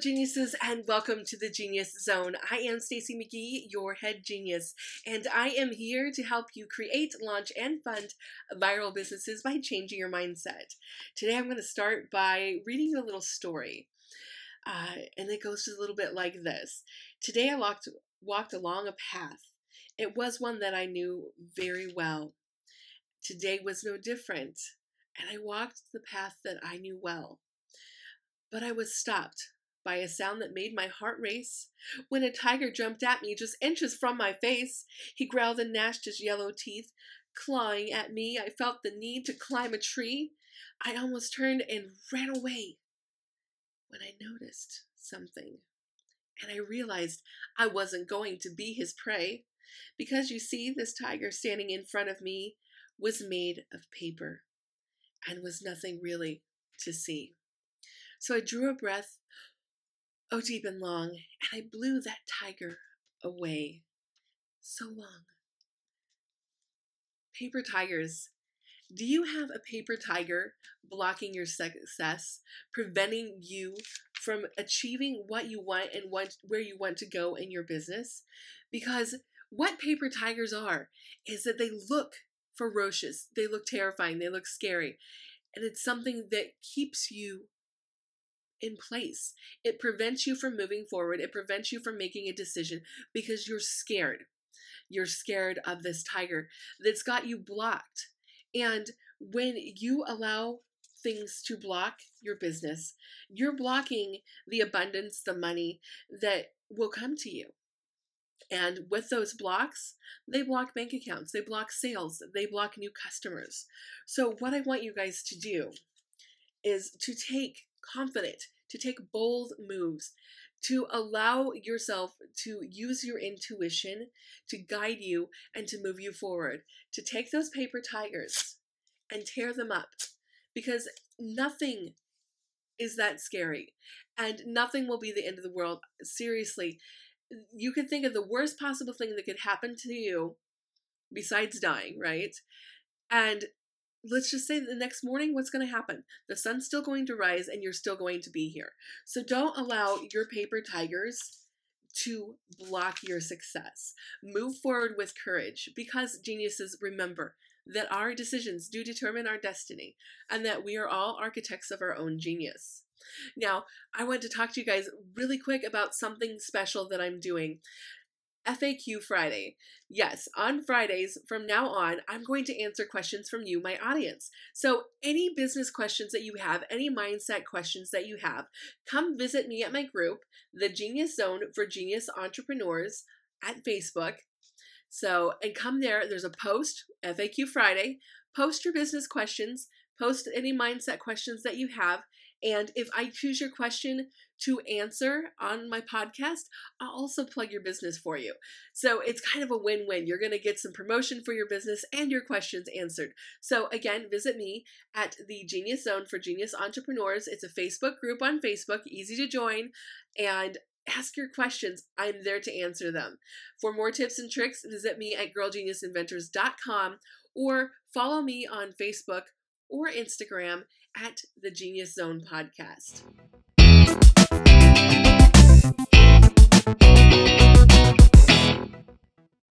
geniuses, and welcome to the Genius Zone. I am Stacy McGee, your head genius, and I am here to help you create, launch, and fund viral businesses by changing your mindset. Today, I'm going to start by reading a little story, uh, and it goes a little bit like this. Today, I walked walked along a path. It was one that I knew very well. Today was no different, and I walked the path that I knew well. But I was stopped by a sound that made my heart race when a tiger jumped at me just inches from my face. He growled and gnashed his yellow teeth, clawing at me. I felt the need to climb a tree. I almost turned and ran away when I noticed something. And I realized I wasn't going to be his prey. Because you see, this tiger standing in front of me was made of paper and was nothing really to see. So I drew a breath, oh, deep and long, and I blew that tiger away. So long. Paper tigers. Do you have a paper tiger blocking your success, preventing you from achieving what you want and where you want to go in your business? Because what paper tigers are is that they look ferocious, they look terrifying, they look scary, and it's something that keeps you in place. It prevents you from moving forward. It prevents you from making a decision because you're scared. You're scared of this tiger that's got you blocked. And when you allow things to block your business, you're blocking the abundance, the money that will come to you. And with those blocks, they block bank accounts, they block sales, they block new customers. So, what I want you guys to do is to take confident, to take bold moves, to allow yourself to use your intuition to guide you and to move you forward, to take those paper tigers and tear them up because nothing is that scary and nothing will be the end of the world. Seriously, you could think of the worst possible thing that could happen to you besides dying, right? And let's just say the next morning, what's going to happen? The sun's still going to rise and you're still going to be here. So don't allow your paper tigers to block your success. Move forward with courage because geniuses remember that our decisions do determine our destiny and that we are all architects of our own genius. Now, I want to talk to you guys really quick about something special that I'm doing. FAQ Friday. Yes, on Fridays from now on, I'm going to answer questions from you, my audience. So, any business questions that you have, any mindset questions that you have, come visit me at my group, The Genius Zone for Genius Entrepreneurs at Facebook. So, and come there. There's a post, FAQ Friday. Post your business questions, post any mindset questions that you have, and if I choose your question to answer on my podcast, I'll also plug your business for you. So it's kind of a win win. You're going to get some promotion for your business and your questions answered. So again, visit me at the Genius Zone for Genius Entrepreneurs. It's a Facebook group on Facebook, easy to join. And ask your questions. I'm there to answer them. For more tips and tricks, visit me at girlgeniusinventors.com or follow me on Facebook or Instagram at the Genius Zone Podcast.